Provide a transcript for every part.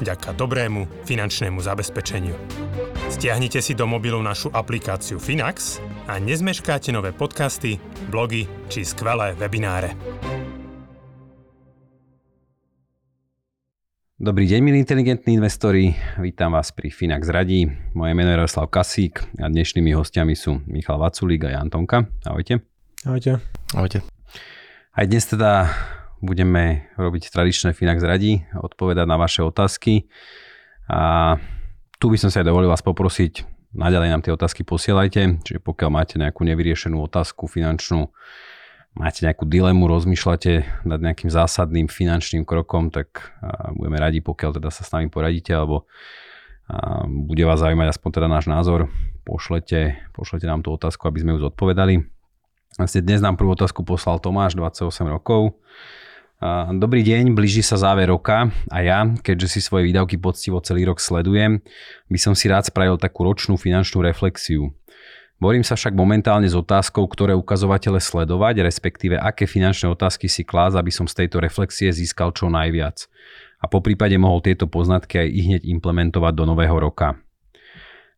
vďaka dobrému finančnému zabezpečeniu. Stiahnite si do mobilu našu aplikáciu Finax a nezmeškáte nové podcasty, blogy či skvelé webináre. Dobrý deň, milí inteligentní investori. Vítam vás pri Finax Radí. Moje meno je Jaroslav Kasík a dnešnými hostiami sú Michal Vaculík a Jan Tonka. Ahojte. Ahojte. Ahojte. Aj dnes teda budeme robiť tradičné Finax Radí, odpovedať na vaše otázky. A tu by som sa aj dovolil vás poprosiť, naďalej nám tie otázky posielajte, čiže pokiaľ máte nejakú nevyriešenú otázku finančnú, máte nejakú dilemu, rozmýšľate nad nejakým zásadným finančným krokom, tak budeme radi, pokiaľ teda sa s nami poradíte, alebo bude vás zaujímať aspoň teda náš názor, pošlete, pošlete nám tú otázku, aby sme ju zodpovedali. Vlastne dnes nám prvú otázku poslal Tomáš, 28 rokov. Dobrý deň, blíži sa záver roka a ja, keďže si svoje výdavky poctivo celý rok sledujem, by som si rád spravil takú ročnú finančnú reflexiu. Borím sa však momentálne s otázkou, ktoré ukazovatele sledovať, respektíve aké finančné otázky si klás, aby som z tejto reflexie získal čo najviac. A po prípade mohol tieto poznatky aj i hneď implementovať do nového roka.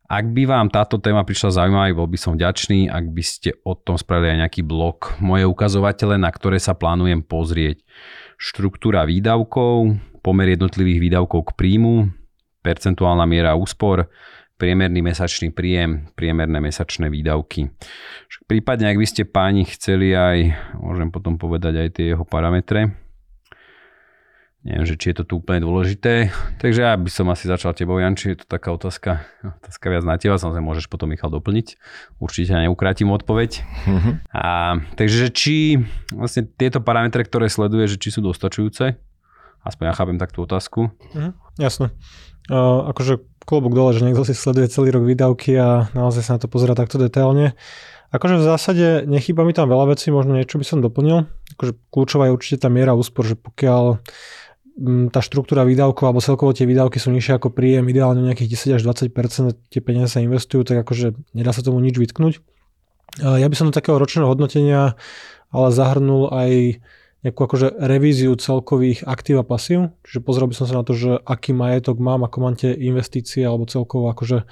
Ak by vám táto téma prišla zaujímavá, bol by som vďačný, ak by ste o tom spravili aj nejaký blog. Moje ukazovatele, na ktoré sa plánujem pozrieť. Štruktúra výdavkov, pomer jednotlivých výdavkov k príjmu, percentuálna miera úspor, priemerný mesačný príjem, priemerné mesačné výdavky. Prípadne, ak by ste páni chceli aj, môžem potom povedať aj tie jeho parametre, Neviem, že či je to tu úplne dôležité. Takže ja by som asi začal tebou, Jan, či je to taká otázka, otázka viac na teba, samozrejme môžeš potom Michal doplniť. Určite ja neukrátim odpoveď. Uh-huh. A, takže či vlastne tieto parametre, ktoré sleduje, že či sú dostačujúce, aspoň ja chápem takú otázku. Uh-huh. Jasné. Uh, akože klobúk dole, že niekto si sleduje celý rok výdavky a naozaj sa na to pozera takto detailne. Akože v zásade nechýba mi tam veľa vecí, možno niečo by som doplnil. Akože kľúčová je určite tá miera úspor, že pokiaľ tá štruktúra výdavkov alebo celkovo tie výdavky sú nižšie ako príjem, ideálne nejakých 10 až 20 tie peniaze sa investujú, tak akože nedá sa tomu nič vytknúť. Ja by som do takého ročného hodnotenia ale zahrnul aj nejakú akože revíziu celkových aktív a pasív, čiže pozrel by som sa na to, že aký majetok mám, ako mám tie investície alebo celkovo akože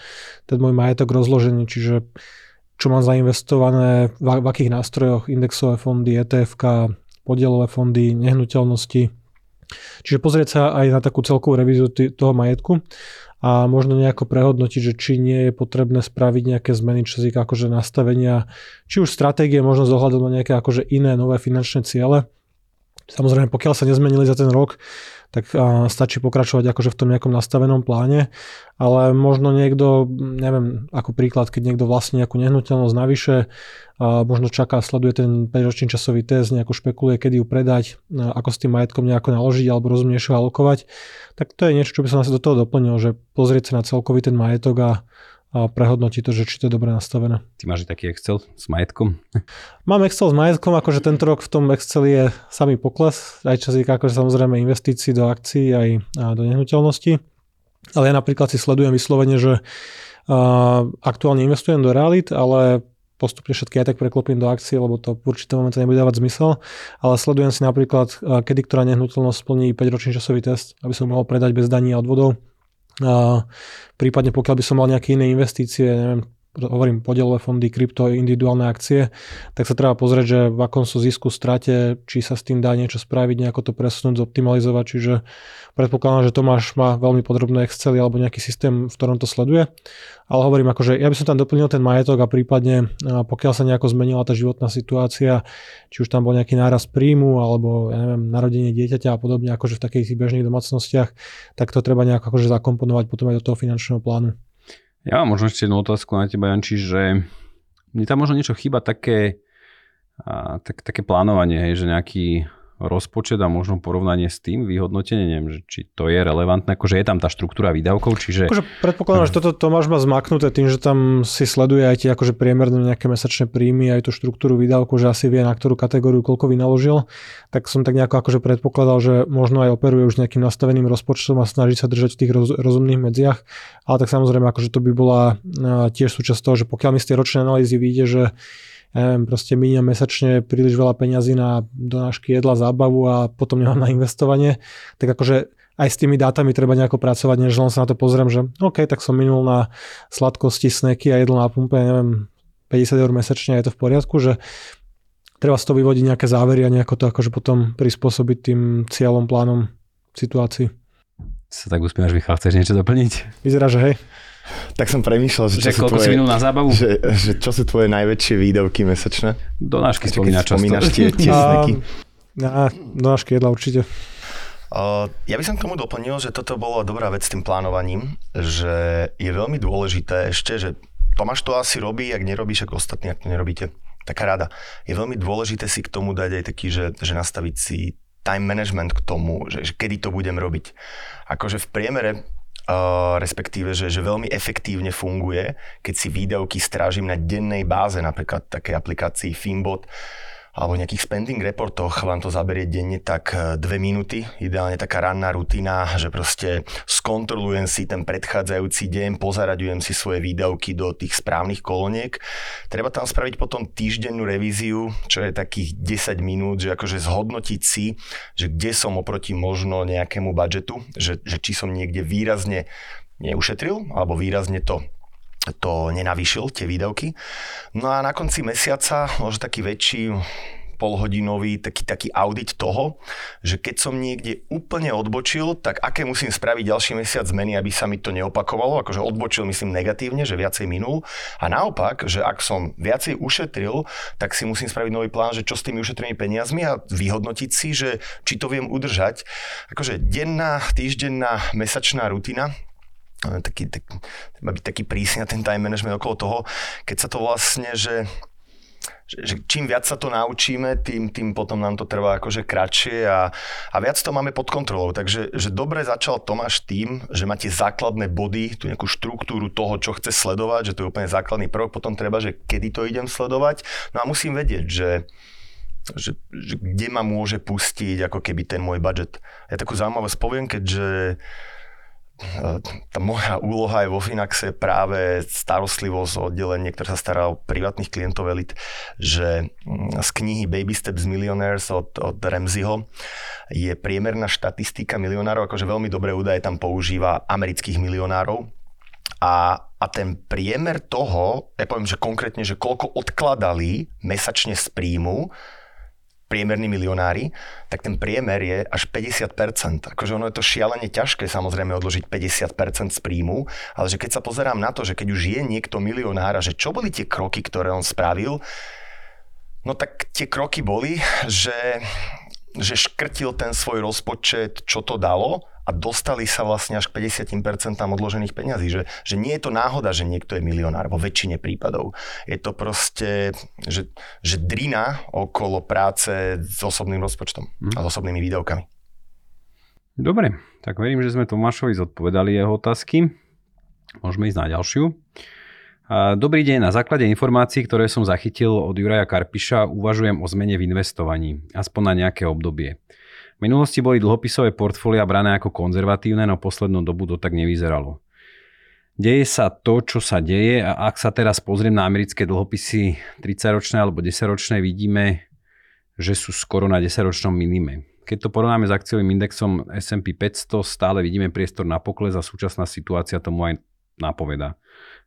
ten môj majetok rozložený, čiže čo mám zainvestované, v, v akých nástrojoch, indexové fondy, ETF, podielové fondy, nehnuteľnosti, Čiže pozrieť sa aj na takú celkovú revíziu t- toho majetku a možno nejako prehodnotiť, že či nie je potrebné spraviť nejaké zmeny, čo sa akože nastavenia, či už stratégie, možno zohľadom na nejaké akože iné nové finančné ciele. Samozrejme, pokiaľ sa nezmenili za ten rok, tak stačí pokračovať akože v tom nejakom nastavenom pláne, ale možno niekto, neviem, ako príklad, keď niekto vlastní nejakú nehnuteľnosť navyše, a možno čaká, sleduje ten 5-ročný časový test, nejako špekuluje, kedy ju predať, ako s tým majetkom nejako naložiť alebo rozumnejšie alokovať, tak to je niečo, čo by som asi do toho doplnil, že pozrieť sa na celkový ten majetok a a prehodnotiť to, že či to je dobre nastavené. Ty máš taký Excel s majetkom? Mám Excel s majetkom, akože tento rok v tom Exceli je samý pokles, aj čo sa týka akože samozrejme investícií do akcií aj do nehnuteľnosti. Ale ja napríklad si sledujem vyslovene, že uh, aktuálne investujem do realit, ale postupne všetky aj tak preklopím do akcie, lebo to v určitom momente nebude dávať zmysel, ale sledujem si napríklad, kedy ktorá nehnuteľnosť splní 5-ročný časový test, aby som mohol predať bez daní a odvodov a prípadne pokiaľ by som mal nejaké iné investície, neviem, hovorím podielové fondy, krypto, individuálne akcie, tak sa treba pozrieť, že v akom sú zisku, strate, či sa s tým dá niečo spraviť, nejako to presunúť, zoptimalizovať. Čiže predpokladám, že Tomáš má veľmi podrobné Excel alebo nejaký systém, v ktorom to sleduje. Ale hovorím, akože ja by som tam doplnil ten majetok a prípadne pokiaľ sa nejako zmenila tá životná situácia, či už tam bol nejaký náraz príjmu alebo ja neviem, narodenie dieťaťa a podobne, akože v takých bežných domácnostiach, tak to treba nejako akože zakomponovať potom aj do toho finančného plánu. Ja mám možno ešte jednu otázku na teba, Janči, že mne tam možno niečo chýba také, a, tak, také plánovanie, hej, že nejaký rozpočet a možno porovnanie s tým vyhodnotenie, že či to je relevantné, akože je tam tá štruktúra výdavkov, čiže... Akože predpokladám, že toto Tomáš má zmaknuté tým, že tam si sleduje aj tie akože priemerné nejaké mesačné príjmy, aj tú štruktúru výdavkov, že asi vie, na ktorú kategóriu koľko vynaložil, tak som tak nejako akože predpokladal, že možno aj operuje už nejakým nastaveným rozpočtom a snaží sa držať v tých roz, rozumných medziach, ale tak samozrejme akože to by bola tiež súčasť toho, že pokiaľ mi z tej ročnej analýzy vyjde, že neviem, proste míňam mesačne príliš veľa peňazí na donášky jedla, zábavu a potom nemám na investovanie, tak akože aj s tými dátami treba nejako pracovať, než len sa na to pozriem, že OK, tak som minul na sladkosti, sneky a jedlo na pumpe, neviem, 50 eur mesačne, je to v poriadku, že treba z toho vyvodiť nejaké závery a nejako to akože potom prispôsobiť tým cieľom, plánom situácii. Sa tak uspievaš, Michal, chceš niečo doplniť? Vyzerá, že hej. Tak som premýšľal, že, že čo sú tvoje, si na zábavu? Že, že čo sú tvoje najväčšie výdavky mesačné? Donášky spomína často. Spomínaš tie, tie sneky? Na, donášky jedla určite. Uh, ja by som k tomu doplnil, že toto bolo dobrá vec s tým plánovaním, že je veľmi dôležité ešte, že Tomáš to asi robí, ak nerobíš, ako ostatní, ak to nerobíte. Taká rada. Je veľmi dôležité si k tomu dať aj taký, že, že nastaviť si time management k tomu, že, že kedy to budem robiť. Akože v priemere Respektíve, že, že veľmi efektívne funguje, keď si výdavky strážim na dennej báze, napríklad takej aplikácii Finbot, alebo nejakých spending reportoch vám to zaberie denne tak e, dve minúty, ideálne taká ranná rutina, že proste skontrolujem si ten predchádzajúci deň, pozaraďujem si svoje výdavky do tých správnych koloniek. Treba tam spraviť potom týždennú revíziu, čo je takých 10 minút, že akože zhodnotiť si, že kde som oproti možno nejakému budžetu, že, že či som niekde výrazne neušetril, alebo výrazne to to nenavýšil, tie výdavky. No a na konci mesiaca, možno taký väčší, polhodinový taký, taký audit toho, že keď som niekde úplne odbočil, tak aké musím spraviť ďalší mesiac zmeny, aby sa mi to neopakovalo, akože odbočil myslím negatívne, že viacej minul a naopak, že ak som viacej ušetril, tak si musím spraviť nový plán, že čo s tými ušetrenými peniazmi a vyhodnotiť si, že či to viem udržať. Akože denná, týždenná, mesačná rutina, taký, tak, byť taký prísny na ten time management okolo toho, keď sa to vlastne, že že, že čím viac sa to naučíme, tým, tým potom nám to trvá akože kratšie a, a viac to máme pod kontrolou. Takže že dobre začal Tomáš tým, že máte základné body, tú nejakú štruktúru toho, čo chce sledovať, že to je úplne základný prvok, potom treba, že kedy to idem sledovať. No a musím vedieť, že že, že kde ma môže pustiť ako keby ten môj budget. Ja takú zaujímavosť poviem, keďže tá moja úloha je vo Finaxe práve starostlivosť o oddelenie, ktoré sa stará o privátnych klientov elit, že mm, z knihy Baby Steps Millionaires od, od Ramseyho je priemerná štatistika milionárov, akože veľmi dobré údaje tam používa amerických milionárov, a, a ten priemer toho, ja poviem, že konkrétne, že koľko odkladali mesačne z príjmu, priemerní milionári, tak ten priemer je až 50%. Akože ono je to šialene ťažké samozrejme odložiť 50% z príjmu, ale že keď sa pozerám na to, že keď už je niekto milionára, že čo boli tie kroky, ktoré on spravil, no tak tie kroky boli, že, že škrtil ten svoj rozpočet, čo to dalo a dostali sa vlastne až k 50% odložených peňazí. Že, že nie je to náhoda, že niekto je milionár vo väčšine prípadov. Je to proste, že, že drina okolo práce s osobným rozpočtom mm. a s osobnými výdavkami. Dobre, tak verím, že sme Tomášovi zodpovedali jeho otázky. Môžeme ísť na ďalšiu. Dobrý deň, na základe informácií, ktoré som zachytil od Juraja Karpiša, uvažujem o zmene v investovaní, aspoň na nejaké obdobie. V minulosti boli dlhopisové portfólia brané ako konzervatívne, no poslednú dobu to tak nevyzeralo. Deje sa to, čo sa deje a ak sa teraz pozriem na americké dlhopisy 30-ročné alebo 10-ročné, vidíme, že sú skoro na 10-ročnom minime. Keď to porovnáme s akciovým indexom S&P 500, stále vidíme priestor na pokles a súčasná situácia tomu aj napoveda.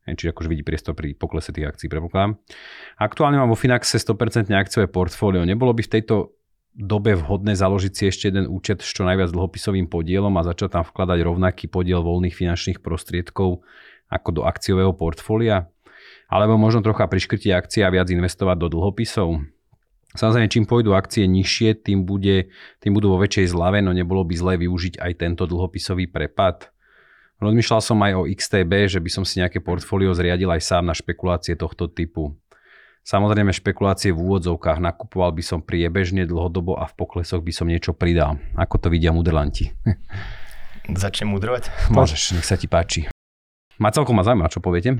Čiže akože vidí priestor pri poklese tých akcií, predpokladám. Aktuálne mám vo Finaxe 100% akciové portfólio. Nebolo by v tejto dobe vhodné založiť si ešte jeden účet s čo najviac dlhopisovým podielom a začať tam vkladať rovnaký podiel voľných finančných prostriedkov ako do akciového portfólia? Alebo možno trocha priškrtiť akcie a viac investovať do dlhopisov? Samozrejme, čím pôjdu akcie nižšie, tým, bude, tým budú vo väčšej zlave, no nebolo by zlé využiť aj tento dlhopisový prepad. Rozmýšľal som aj o XTB, že by som si nejaké portfólio zriadil aj sám na špekulácie tohto typu. Samozrejme špekulácie v úvodzovkách nakupoval by som priebežne dlhodobo a v poklesoch by som niečo pridal. Ako to vidia mudrlanti? Začnem mudrovať? Môžeš, nech sa ti páči. Ma celkom ma zaujíma, čo poviete.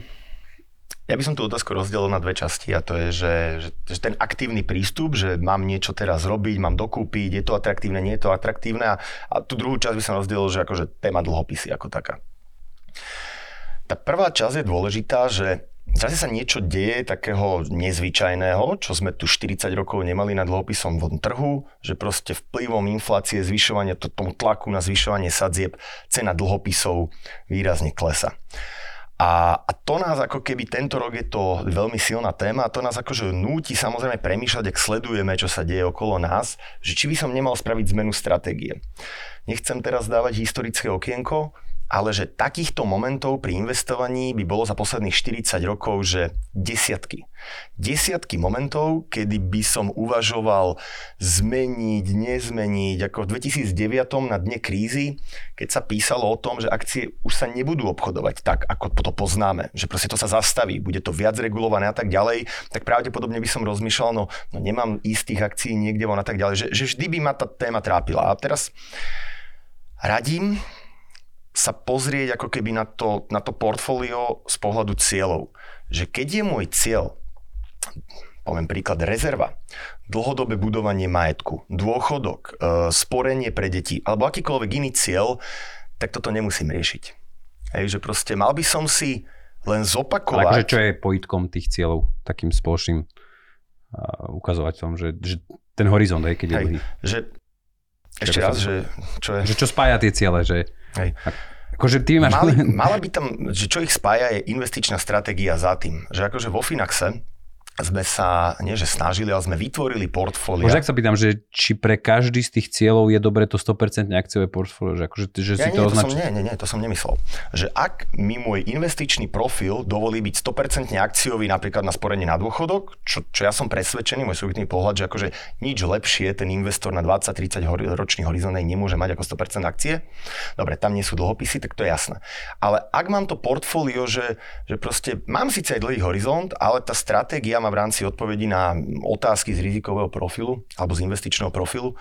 Ja by som tú otázku rozdelil na dve časti a to je, že, že, že ten aktívny prístup, že mám niečo teraz robiť, mám dokúpiť, je to atraktívne, nie je to atraktívne a, a tú druhú časť by som rozdelil, že akože téma dlhopisy ako taká. Tá prvá časť je dôležitá, že Zase sa niečo deje takého nezvyčajného, čo sme tu 40 rokov nemali na dlhopisom v trhu, že proste vplyvom inflácie, zvyšovania, to, tomu tlaku na zvyšovanie sadzieb, cena dlhopisov výrazne klesa. A, a to nás ako keby tento rok je to veľmi silná téma a to nás akože núti samozrejme premýšľať, ak sledujeme, čo sa deje okolo nás, že či by som nemal spraviť zmenu stratégie. Nechcem teraz dávať historické okienko, ale že takýchto momentov pri investovaní by bolo za posledných 40 rokov, že desiatky. Desiatky momentov, kedy by som uvažoval zmeniť, nezmeniť, ako v 2009 na dne krízy, keď sa písalo o tom, že akcie už sa nebudú obchodovať tak, ako to poznáme, že proste to sa zastaví, bude to viac regulované a tak ďalej, tak pravdepodobne by som rozmýšľal, no, no nemám istých akcií niekde von a tak ďalej, že, že vždy by ma tá téma trápila. A teraz radím, sa pozrieť ako keby na to, na to portfólio z pohľadu cieľov. Že keď je môj cieľ, poviem príklad, rezerva, dlhodobé budovanie majetku, dôchodok, e, sporenie pre deti alebo akýkoľvek iný cieľ, tak toto nemusím riešiť. Hej, že proste mal by som si len zopakovať... Ale akože čo je pojitkom tých cieľov, takým spoločným uh, ukazovateľom, že, že ten horizont, hej, keď je hej, dlhý. Že, ešte raz, že čo je... Že čo spája tie ciele, že... Hej. Akože ty máš... Mali, mala by tam, že čo ich spája je investičná stratégia za tým. Že akože vo Finaxe sme sa, nie že snažili, ale sme vytvorili portfólio. Možno sa pýtam, že či pre každý z tých cieľov je dobre to 100% akciové portfólio, že, akože, že ja, si nie, to označí... Nie, nie, nie, to som nemyslel. Že ak mi môj investičný profil dovolí byť 100% akciový napríklad na sporenie na dôchodok, čo, čo ja som presvedčený, môj subjektívny pohľad, že akože nič lepšie ten investor na 20-30 ročný horizont nemôže mať ako 100% akcie. Dobre, tam nie sú dlhopisy, tak to je jasné. Ale ak mám to portfólio, že, že proste mám síce aj dlhý horizont, ale tá stratégia má v rámci odpovedí na otázky z rizikového profilu alebo z investičného profilu,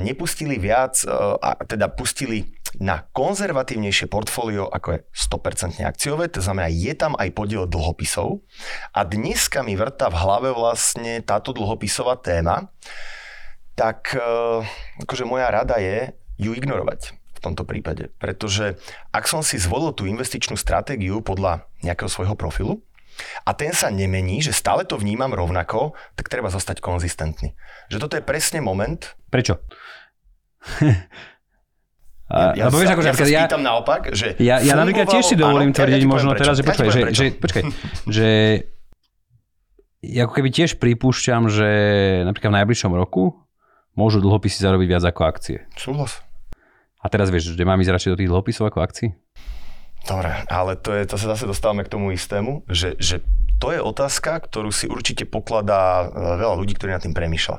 nepustili viac, a teda pustili na konzervatívnejšie portfólio, ako je 100% akciové, to znamená, je tam aj podiel dlhopisov. A dneska mi vrta v hlave vlastne táto dlhopisová téma, tak akože moja rada je ju ignorovať v tomto prípade. Pretože ak som si zvolil tú investičnú stratégiu podľa nejakého svojho profilu, a ten sa nemení, že stále to vnímam rovnako, tak treba zostať konzistentný. Že toto je presne moment. Prečo? A, ja, vieš, ako, ja sa ja, spýtam naopak, že Ja, ja napríklad tiež si dovolím áno, tvrdiť ja možno teraz, že ja počkaj, že, že, počkaj, že ja ako keby tiež pripúšťam, že napríklad v najbližšom roku môžu dlhopisy zarobiť viac ako akcie. Súhlas. A teraz vieš, že mám ísť radšej do tých dlhopisov ako akcií? Dobre, ale to, je, to sa zase dostávame k tomu istému, že, že to je otázka, ktorú si určite pokladá e, veľa ľudí, ktorí nad tým premýšľa.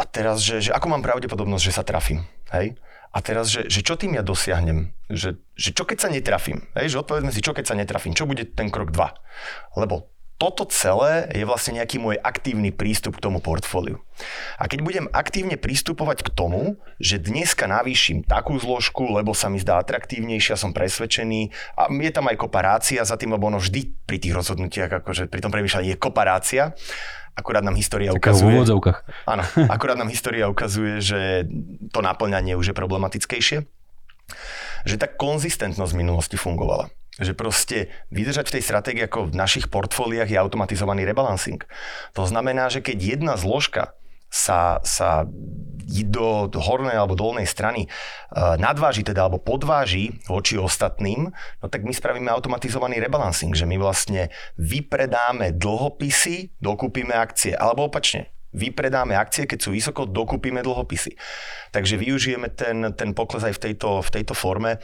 A teraz, že, že ako mám pravdepodobnosť, že sa trafím, hej? A teraz, že, že čo tým ja dosiahnem? Že, že čo keď sa netrafím? Hej? Že odpovedzme si, čo keď sa netrafím? Čo bude ten krok 2? Lebo toto celé je vlastne nejaký môj aktívny prístup k tomu portfóliu. A keď budem aktívne prístupovať k tomu, že dneska navýšim takú zložku, lebo sa mi zdá atraktívnejšia, som presvedčený a je tam aj koparácia za tým, lebo ono vždy pri tých rozhodnutiach, akože pri tom premýšľaní je koparácia, akurát nám história ukazuje... v Áno, akurát nám história ukazuje, že to naplňanie už je problematickejšie. Že tá konzistentnosť v minulosti fungovala že proste vydržať v tej stratégii ako v našich portfóliách je automatizovaný rebalancing. To znamená, že keď jedna zložka sa, sa do, hornej alebo dolnej strany uh, nadváži teda alebo podváži voči ostatným, no tak my spravíme automatizovaný rebalancing, že my vlastne vypredáme dlhopisy, dokúpime akcie, alebo opačne, vypredáme akcie, keď sú vysoko, dokúpime dlhopisy. Takže využijeme ten, ten pokles aj v tejto, v tejto forme.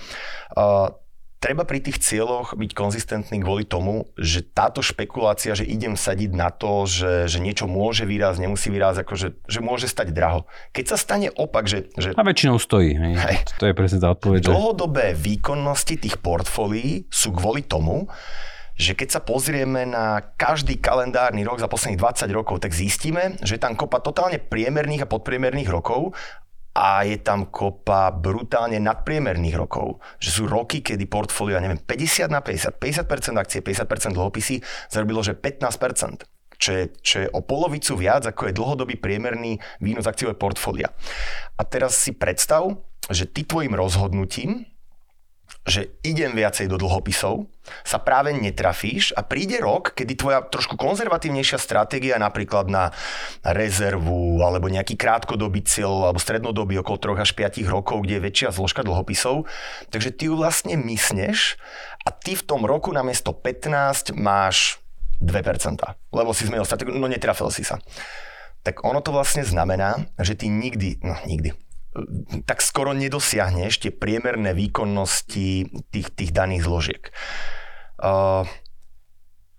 Uh, treba pri tých cieľoch byť konzistentný kvôli tomu, že táto špekulácia, že idem sadiť na to, že, že niečo môže výraz, nemusí výraz, akože, že môže stať draho. Keď sa stane opak, že... že a väčšinou stojí. Hej. Hej. To je presne tá odpoveď. Dlhodobé výkonnosti tých portfólií sú kvôli tomu, že keď sa pozrieme na každý kalendárny rok za posledných 20 rokov, tak zistíme, že tam kopa totálne priemerných a podpriemerných rokov a je tam kopa brutálne nadpriemerných rokov. Že sú roky, kedy portfólio, neviem, 50 na 50, 50% akcie, 50% dlhopisy zarobilo, že 15% čo je, čo je o polovicu viac, ako je dlhodobý priemerný výnos akciového portfólia. A teraz si predstav, že ty tvojim rozhodnutím že idem viacej do dlhopisov, sa práve netrafíš a príde rok, kedy tvoja trošku konzervatívnejšia stratégia napríklad na rezervu alebo nejaký krátkodobý cieľ alebo strednodobý okolo 3 až 5 rokov, kde je väčšia zložka dlhopisov, takže ty ju vlastne mysneš a ty v tom roku namiesto 15 máš 2%, lebo si zmenil stratégiu, no netrafil si sa. Tak ono to vlastne znamená, že ty nikdy, no nikdy, tak skoro nedosiahneš tie priemerné výkonnosti tých, tých daných zložiek.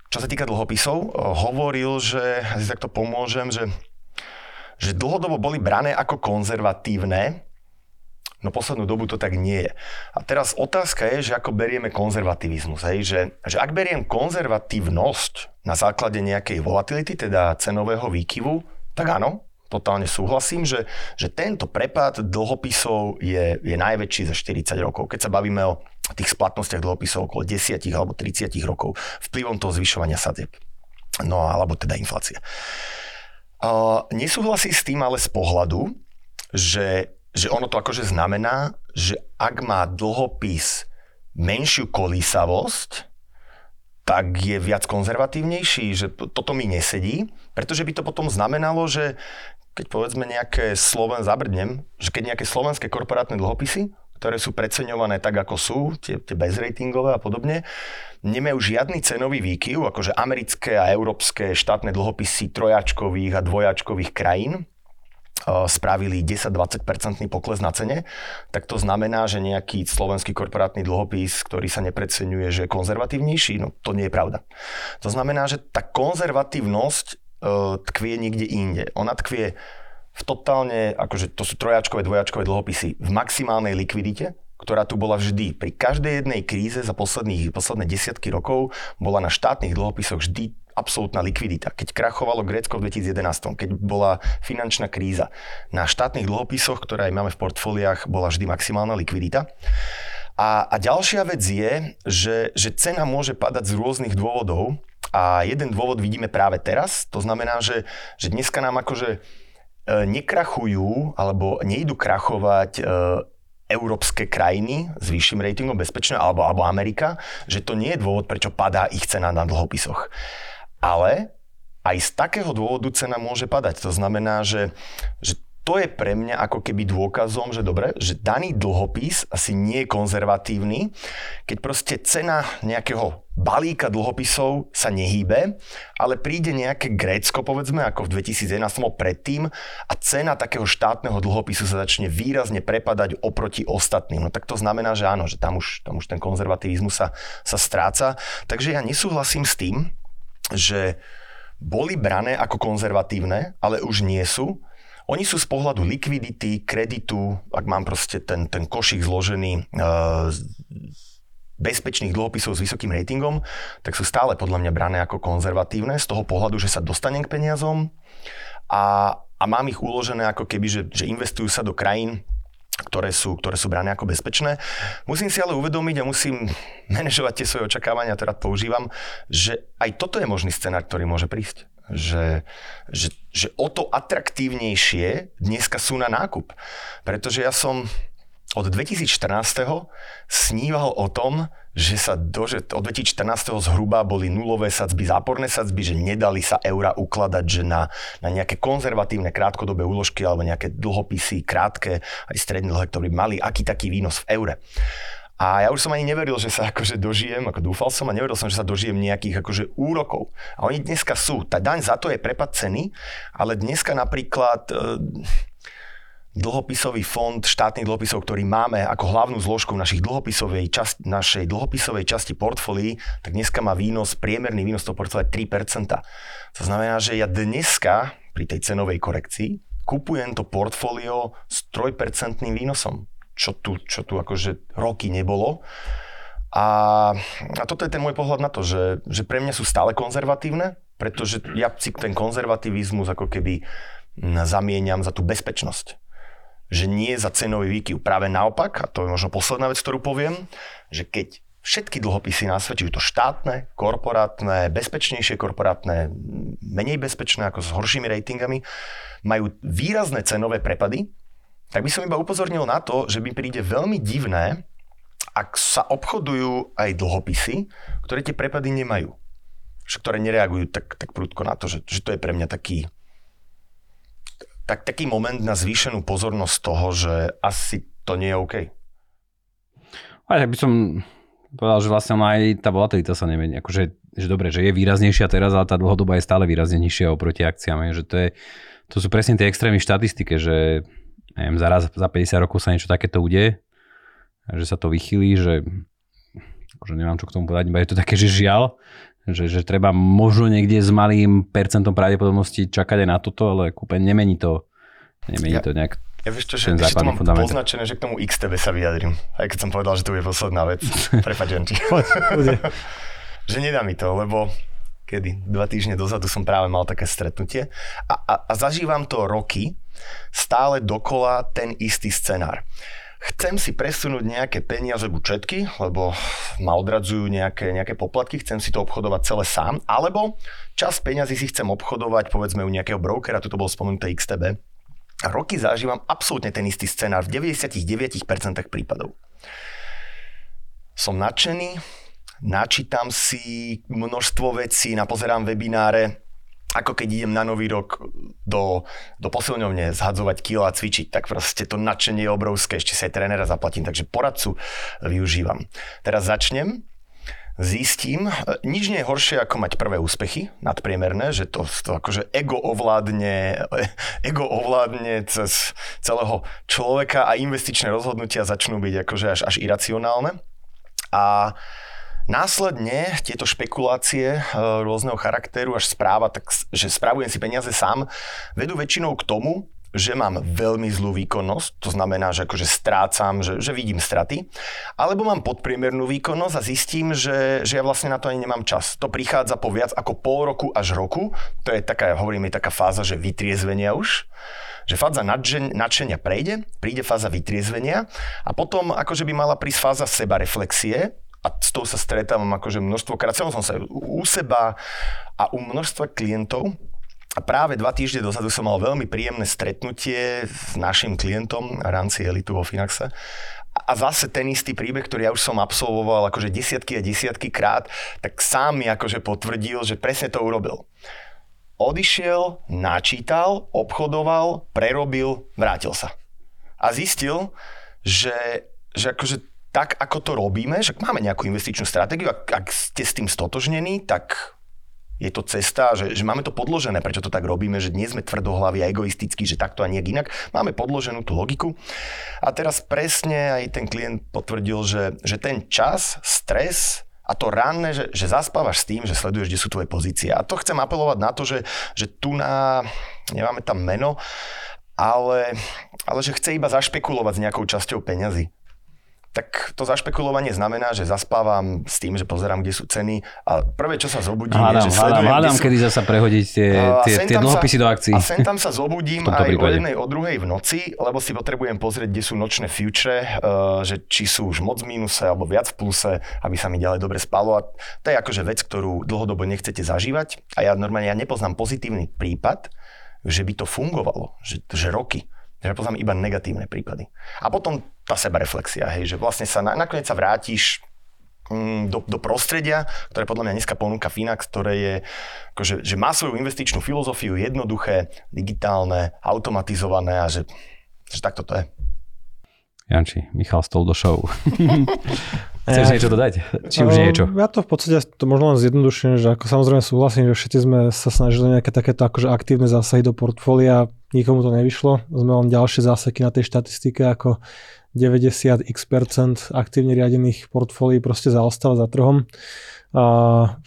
Čo sa týka dlhopisov, hovoril, že, si takto pomôžem, že, že dlhodobo boli brané ako konzervatívne, no poslednú dobu to tak nie je. A teraz otázka je, že ako berieme konzervativizmus. Hej? Že, že ak beriem konzervatívnosť na základe nejakej volatility, teda cenového výkyvu, tak áno, totálne súhlasím, že, že tento prepad dlhopisov je, je najväčší za 40 rokov. Keď sa bavíme o tých splatnostiach dlhopisov okolo 10 alebo 30 rokov vplyvom toho zvyšovania sadzieb. No alebo teda inflácie. Uh, nesúhlasí s tým ale z pohľadu, že, že ono to akože znamená, že ak má dlhopis menšiu kolísavosť, tak je viac konzervatívnejší, že toto mi nesedí, pretože by to potom znamenalo, že keď povedzme nejaké Sloven, zabrdnem, že keď nejaké slovenské korporátne dlhopisy, ktoré sú preceňované tak, ako sú, tie, tie bezratingové a podobne, nemajú žiadny cenový výkyv, akože americké a európske štátne dlhopisy trojačkových a dvojačkových krajín, spravili 10-20% pokles na cene, tak to znamená, že nejaký slovenský korporátny dlhopis, ktorý sa nepreceňuje, že je konzervatívnejší, no to nie je pravda. To znamená, že tá konzervatívnosť uh, tkvie niekde inde. Ona tkvie v totálne, akože to sú trojačkové, dvojačkové dlhopisy, v maximálnej likvidite, ktorá tu bola vždy. Pri každej jednej kríze za posledných, posledné desiatky rokov bola na štátnych dlhopisoch vždy absolútna likvidita. Keď krachovalo Grécko v 2011, keď bola finančná kríza, na štátnych dlhopisoch, ktoré aj máme v portfóliách, bola vždy maximálna likvidita. A, a ďalšia vec je, že, že cena môže padať z rôznych dôvodov a jeden dôvod vidíme práve teraz, to znamená, že, že dneska nám akože e, nekrachujú alebo nejdu krachovať e, európske krajiny s vyšším ratingom bezpečné alebo, alebo Amerika, že to nie je dôvod, prečo padá ich cena na dlhopisoch. Ale aj z takého dôvodu cena môže padať. To znamená, že, že to je pre mňa ako keby dôkazom, že dobre, že daný dlhopis asi nie je konzervatívny, keď proste cena nejakého balíka dlhopisov sa nehýbe, ale príde nejaké Grécko, povedzme, ako v 2011 predtým a cena takého štátneho dlhopisu sa začne výrazne prepadať oproti ostatným. No tak to znamená, že áno, že tam už, tam už ten konzervativizmus sa, sa stráca. Takže ja nesúhlasím s tým, že boli brané ako konzervatívne, ale už nie sú oni sú z pohľadu likvidity, kreditu, ak mám proste ten, ten košík zložený uh, bezpečných dlhopisov s vysokým ratingom, tak sú stále podľa mňa brané ako konzervatívne z toho pohľadu, že sa dostanem k peniazom a, a mám ich uložené ako keby, že, že investujú sa do krajín, ktoré sú, ktoré sú brané ako bezpečné. Musím si ale uvedomiť a musím manažovať tie svoje očakávania, rád používam, že aj toto je možný scenár, ktorý môže prísť že, že, že o to atraktívnejšie dneska sú na nákup. Pretože ja som od 2014. sníval o tom, že sa do, že od 2014. zhruba boli nulové sadzby, záporné sadzby, že nedali sa eura ukladať, že na, na nejaké konzervatívne krátkodobé úložky alebo nejaké dlhopisy, krátke, aj stredné dlhé, ktoré mali aký taký výnos v eure. A ja už som ani neveril, že sa akože dožijem, ako dúfal som a neveril som, že sa dožijem nejakých akože úrokov. A oni dneska sú. Tá daň za to je prepad ceny, ale dneska napríklad e, dlhopisový fond štátnych dlhopisov, ktorý máme ako hlavnú zložku našich dlhopisovej časti, našej dlhopisovej časti portfólií, tak dneska má výnos, priemerný výnos toho portfólia 3%. To znamená, že ja dneska pri tej cenovej korekcii kupujem to portfólio s 3% výnosom čo tu, čo tu akože roky nebolo. A, a toto je ten môj pohľad na to, že, že pre mňa sú stále konzervatívne, pretože ja si ten konzervativizmus ako keby zamieňam za tú bezpečnosť. Že nie za cenový výkyv. Práve naopak, a to je možno posledná vec, ktorú poviem, že keď všetky dlhopisy na svete, to štátne, korporátne, bezpečnejšie korporátne, menej bezpečné ako s horšími ratingami, majú výrazné cenové prepady, tak by som iba upozornil na to, že by príde veľmi divné, ak sa obchodujú aj dlhopisy, ktoré tie prepady nemajú. Ktoré nereagujú tak, tak prudko na to, že, že to je pre mňa taký, tak, taký moment na zvýšenú pozornosť toho, že asi to nie je OK. Ale by som povedal, že vlastne aj tá volatilita sa nemení. Akože, že dobre, že je výraznejšia teraz, ale tá dlhodoba je stále výrazne nižšia oproti akciám. Že to, je, to sú presne tie extrémne štatistike, že neviem, za raz za 50 rokov sa niečo takéto udeje, že sa to vychylí, že akože nemám čo k tomu povedať, iba je to také, že žiaľ, že, že treba možno niekde s malým percentom pravdepodobnosti čakať aj na toto, ale kúpen nemení to, nemení ja, to nejak ja vieš čo, že ešte to mám fundament. poznačené, že k tomu XTB sa vyjadrím. Aj keď som povedal, že to je posledná vec. Prepačujem ti. že nedá mi to, lebo kedy? Dva týždne dozadu som práve mal také stretnutie a, a, a zažívam to roky, stále dokola ten istý scenár chcem si presunúť nejaké peniaze bučetky, lebo ma odradzujú nejaké, nejaké poplatky, chcem si to obchodovať celé sám, alebo čas peňazí si chcem obchodovať, povedzme u nejakého brokera, tu to bol spomenuté XTB, roky zažívam absolútne ten istý scenár v 99% prípadov. Som nadšený, načítam si množstvo vecí, napozerám webináre, ako keď idem na nový rok do, do posilňovne zhadzovať kilo a cvičiť, tak proste to nadšenie je obrovské, ešte sa aj trénera zaplatím, takže poradcu využívam. Teraz začnem zistím, e, nič nie je horšie ako mať prvé úspechy nadpriemerné, že to, to akože ego ovládne, ego ovládne cez celého človeka a investičné rozhodnutia začnú byť akože až, až iracionálne. A Následne tieto špekulácie e, rôzneho charakteru až správa, tak, že spravujem si peniaze sám, vedú väčšinou k tomu, že mám veľmi zlú výkonnosť, to znamená, že akože strácam, že, že vidím straty, alebo mám podpriemernú výkonnosť a zistím, že, že ja vlastne na to ani nemám čas. To prichádza po viac ako pol roku až roku, to je taká, hovoríme, taká fáza, že vytriezvenia už, že fáza nadšenia prejde, príde fáza vytriezvenia a potom akože by mala prísť fáza sebareflexie, a s tou sa stretávam akože množstvo krát. som sa u seba a u množstva klientov, a práve dva týždne dozadu som mal veľmi príjemné stretnutie s našim klientom Ranci Elitu vo Finaxe. A zase ten istý príbeh, ktorý ja už som absolvoval akože desiatky a desiatky krát, tak sám mi akože potvrdil, že presne to urobil. Odišiel, načítal, obchodoval, prerobil, vrátil sa. A zistil, že, že akože tak, ako to robíme, že máme nejakú investičnú stratégiu, ak, ak ste s tým stotožnení, tak je to cesta, že, že máme to podložené, prečo to tak robíme, že nie sme tvrdohlaví a egoistickí, že takto a nejak inak. Máme podloženú tú logiku. A teraz presne aj ten klient potvrdil, že, že ten čas, stres a to ranné, že, že zaspávaš s tým, že sleduješ, kde sú tvoje pozície. A to chcem apelovať na to, že, že tu na, nemáme tam meno, ale, ale že chce iba zašpekulovať s nejakou časťou peňazí tak to zašpekulovanie znamená, že zaspávam s tým, že pozerám, kde sú ceny a prvé, čo sa zobudím, hľadám, je, že sledujem, hľadám sú... kedy zase prehodiť tie, tie, tie dlhopisy sa, do akcií. A sem tam sa zobudím aj prípade. o jednej, o druhej v noci, lebo si potrebujem pozrieť, kde sú nočné future, uh, že či sú už moc v mínuse alebo viac v pluse, aby sa mi ďalej dobre spalo. A to je akože vec, ktorú dlhodobo nechcete zažívať. A ja normálne ja nepoznám pozitívny prípad, že by to fungovalo, že, že roky. Ja poznám iba negatívne prípady. A potom tá sebareflexia, hej, že vlastne sa na, nakoniec sa vrátiš mm, do, do prostredia, ktoré podľa mňa dneska ponúka Finax, ktoré je, akože, že má svoju investičnú filozofiu, jednoduché, digitálne, automatizované a že, že takto to je. Janči, Michal Stol do show. Chceš ja, niečo dodať? Či už no, niečo? Ja to v podstate to možno len zjednodušujem, že ako samozrejme súhlasím, že všetci sme sa snažili nejaké takéto akože aktívne zásahy do portfólia, nikomu to nevyšlo. Sme len ďalšie zásaky na tej štatistike, ako 90x aktívne riadených portfólií proste zaostáva za trhom. A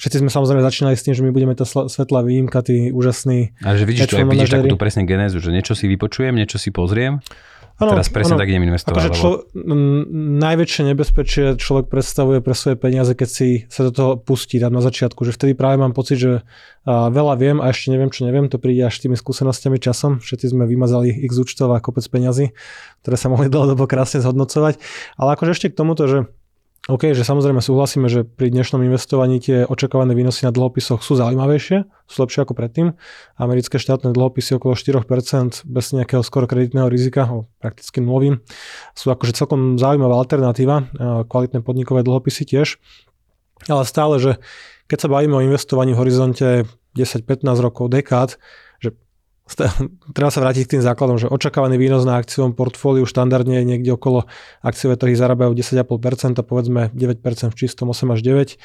všetci sme samozrejme začínali s tým, že my budeme tá svetlá výjimka, tí úžasní A že vidíš, aj vidíš takú presne genézu, že niečo si vypočujem, niečo si pozriem Ano, Teraz presne ano, tak idem investovať. Akože člo, lebo... najväčšie nebezpečie človek predstavuje pre svoje peniaze, keď si sa do toho pustí tam na začiatku, že vtedy práve mám pocit, že a veľa viem a ešte neviem, čo neviem, to príde až tými skúsenostiami časom. Všetci sme vymazali x účtov a kopec peňazí, ktoré sa mohli dlhodobo krásne zhodnocovať. Ale akože ešte k tomuto, že OK, že samozrejme súhlasíme, že pri dnešnom investovaní tie očakávané výnosy na dlhopisoch sú zaujímavejšie, sú lepšie ako predtým. Americké štátne dlhopisy okolo 4% bez nejakého skoro kreditného rizika, prakticky nulovým, sú akože celkom zaujímavá alternatíva, kvalitné podnikové dlhopisy tiež. Ale stále, že keď sa bavíme o investovaní v horizonte 10-15 rokov, dekád, treba sa vrátiť k tým základom, že očakávaný výnos na akciovom portfóliu štandardne je niekde okolo akciové trhy zarábajú 10,5%, povedzme 9% v čistom 8 až 9.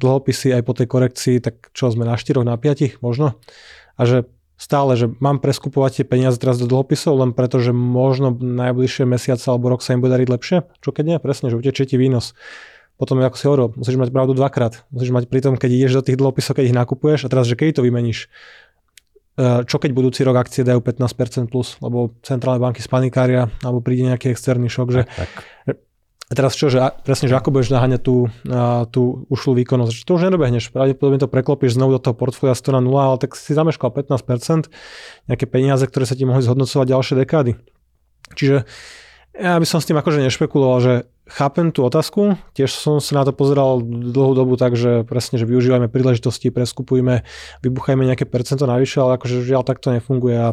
Dlhopisy aj po tej korekcii, tak čo sme na 4, na 5 možno. A že stále, že mám preskupovať tie peniaze teraz do dlhopisov, len preto, že možno najbližšie mesiace alebo rok sa im bude dariť lepšie. Čo keď nie, presne, že utečie ti výnos. Potom, ako si hovoril, musíš mať pravdu dvakrát. Musíš mať pri tom, keď ideš do tých dlhopisov, keď ich nakupuješ a teraz, že keď to vymeníš čo keď budúci rok akcie dajú 15% plus, lebo centrálne banky spanikária, alebo príde nejaký externý šok, že tak, tak. A teraz čo, že presne, že ako budeš naháňať tú, tú ušlú výkonnosť, že to už nedobehneš, pravdepodobne to preklopíš znovu do toho portfólia 100 na 0, ale tak si zameškal 15%, nejaké peniaze, ktoré sa ti mohli zhodnocovať ďalšie dekády. Čiže ja by som s tým akože nešpekuloval, že chápem tú otázku, tiež som sa na to pozeral dlhú dobu tak, že presne, že využívajme príležitosti, preskupujme, vybuchajme nejaké percento navyše, ale akože žiaľ tak to nefunguje a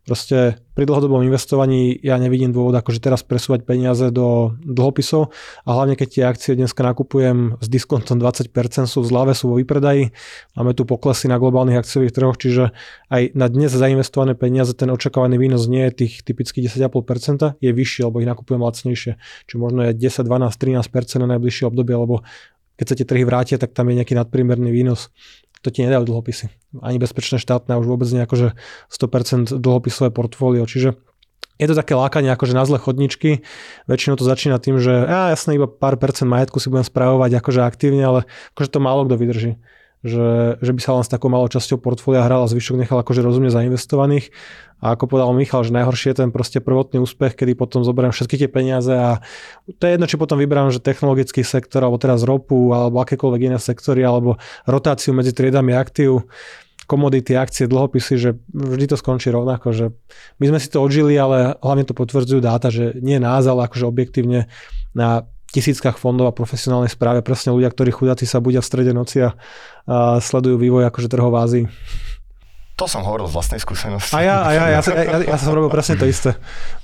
Proste pri dlhodobom investovaní ja nevidím dôvod akože teraz presúvať peniaze do dlhopisov a hlavne keď tie akcie dneska nakupujem s diskontom 20% sú v zlave, sú vo vypredaji, máme tu poklesy na globálnych akciových trhoch, čiže aj na dnes zainvestované peniaze ten očakávaný výnos nie je tých typických 10,5%, je vyšší, lebo ich nakupujem lacnejšie. Čiže možno je 10, 12, 13% na najbližšie obdobie, lebo keď sa tie trhy vrátia, tak tam je nejaký nadpriemerný výnos to ti nedajú dlhopisy. Ani bezpečné štátne, už vôbec nie akože 100% dlhopisové portfólio. Čiže je to také lákanie akože na zle chodničky. Väčšinou to začína tým, že ja jasne iba pár percent majetku si budem správovať akože aktívne, ale akože to málo kto vydrží že, že by sa len s takou malou časťou portfólia hral a zvyšok nechal akože rozumne zainvestovaných. A ako povedal Michal, že najhoršie je ten proste prvotný úspech, kedy potom zoberiem všetky tie peniaze a to je jedno, či potom vyberám, že technologický sektor, alebo teraz ropu, alebo akékoľvek iné sektory, alebo rotáciu medzi triedami aktív komodity, akcie, dlhopisy, že vždy to skončí rovnako, že my sme si to odžili, ale hlavne to potvrdzujú dáta, že nie nás, ale akože objektívne na tisíckach fondov a profesionálnej správe presne ľudia, ktorí chudáci sa budia v strede noci a, a sledujú vývoj akože trhov v Ázii. To som hovoril z vlastnej skúsenosti. A ja, a ja, ja, ja, ja, ja som robil presne to isté.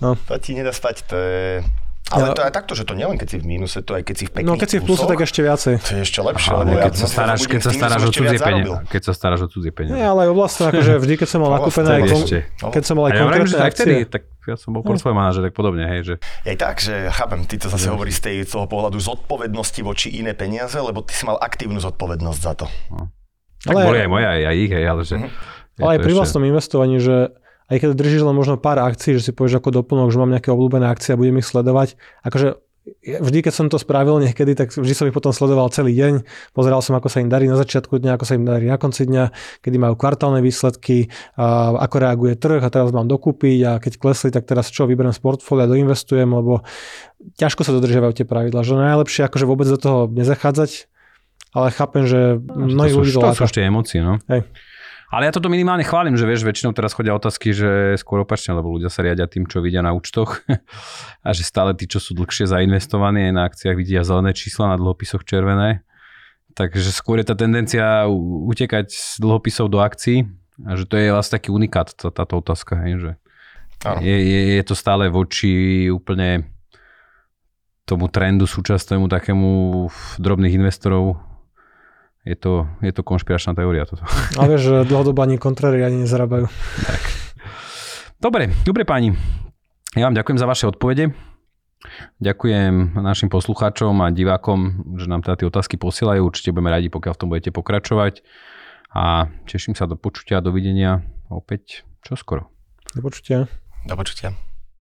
No. To ti nedá spať, to je ale ja, to je takto, že to nielen keď si v mínuse, to aj keď si v pekných No keď si v pluse, tak ešte viacej. To je ešte lepšie. Aha, keď, ja sa staráš, keď sa staráš o cudzie peniaze. Keď sa staráš o cudzie peniaze. Nie, ale aj vlastne, akože vždy, keď som mal nakúpené aj, kon, keď som mal aj konkrétne akcie. Vtedy, tak ja som bol portfólio manažer, tak podobne, hej, že... Je tak, že chápem, ty to zase hovoríš z tej, toho pohľadu zodpovednosti voči iné peniaze, lebo ty si mal aktívnu zodpovednosť za to. No. Tak ale, boli aj moja, aj ich, hej, ale že... Mm-hmm. Ale aj pri vlastnom investovaní, že aj keď držíš len možno pár akcií, že si povieš ako doplnok, že mám nejaké obľúbené akcie a budem ich sledovať, akože vždy, keď som to spravil niekedy, tak vždy som ich potom sledoval celý deň. Pozeral som, ako sa im darí na začiatku dňa, ako sa im darí na konci dňa, kedy majú kvartálne výsledky, a ako reaguje trh a teraz mám dokúpiť a keď klesli, tak teraz čo, vyberiem z portfólia, doinvestujem, lebo ťažko sa dodržiavajú tie pravidla. Že najlepšie akože vôbec do toho nezachádzať, ale chápem, že no, mnohí ľudí to, to sú ešte emócie, no. Hej. Ale ja toto minimálne chválim, že vieš, väčšinou teraz chodia otázky, že skôr opačne, lebo ľudia sa riadia tým, čo vidia na účtoch a že stále tí, čo sú dlhšie zainvestovaní aj na akciách, vidia zelené čísla na dlhopisoch červené. Takže skôr je tá tendencia utekať z dlhopisov do akcií a že to je vlastne taký unikát, tá, táto otázka, hej, že je, je, je to stále voči úplne tomu trendu súčasnému takému drobných investorov je to, je to konšpiračná teória toto. A vieš, že dlhodobo ani kontrári ani nezarábajú. Tak. Dobre, dobre páni. Ja vám ďakujem za vaše odpovede. Ďakujem našim poslucháčom a divákom, že nám teda tie otázky posielajú. Určite budeme radi, pokiaľ v tom budete pokračovať. A teším sa do počutia a dovidenia opäť čoskoro. Do počutia. Do počutia.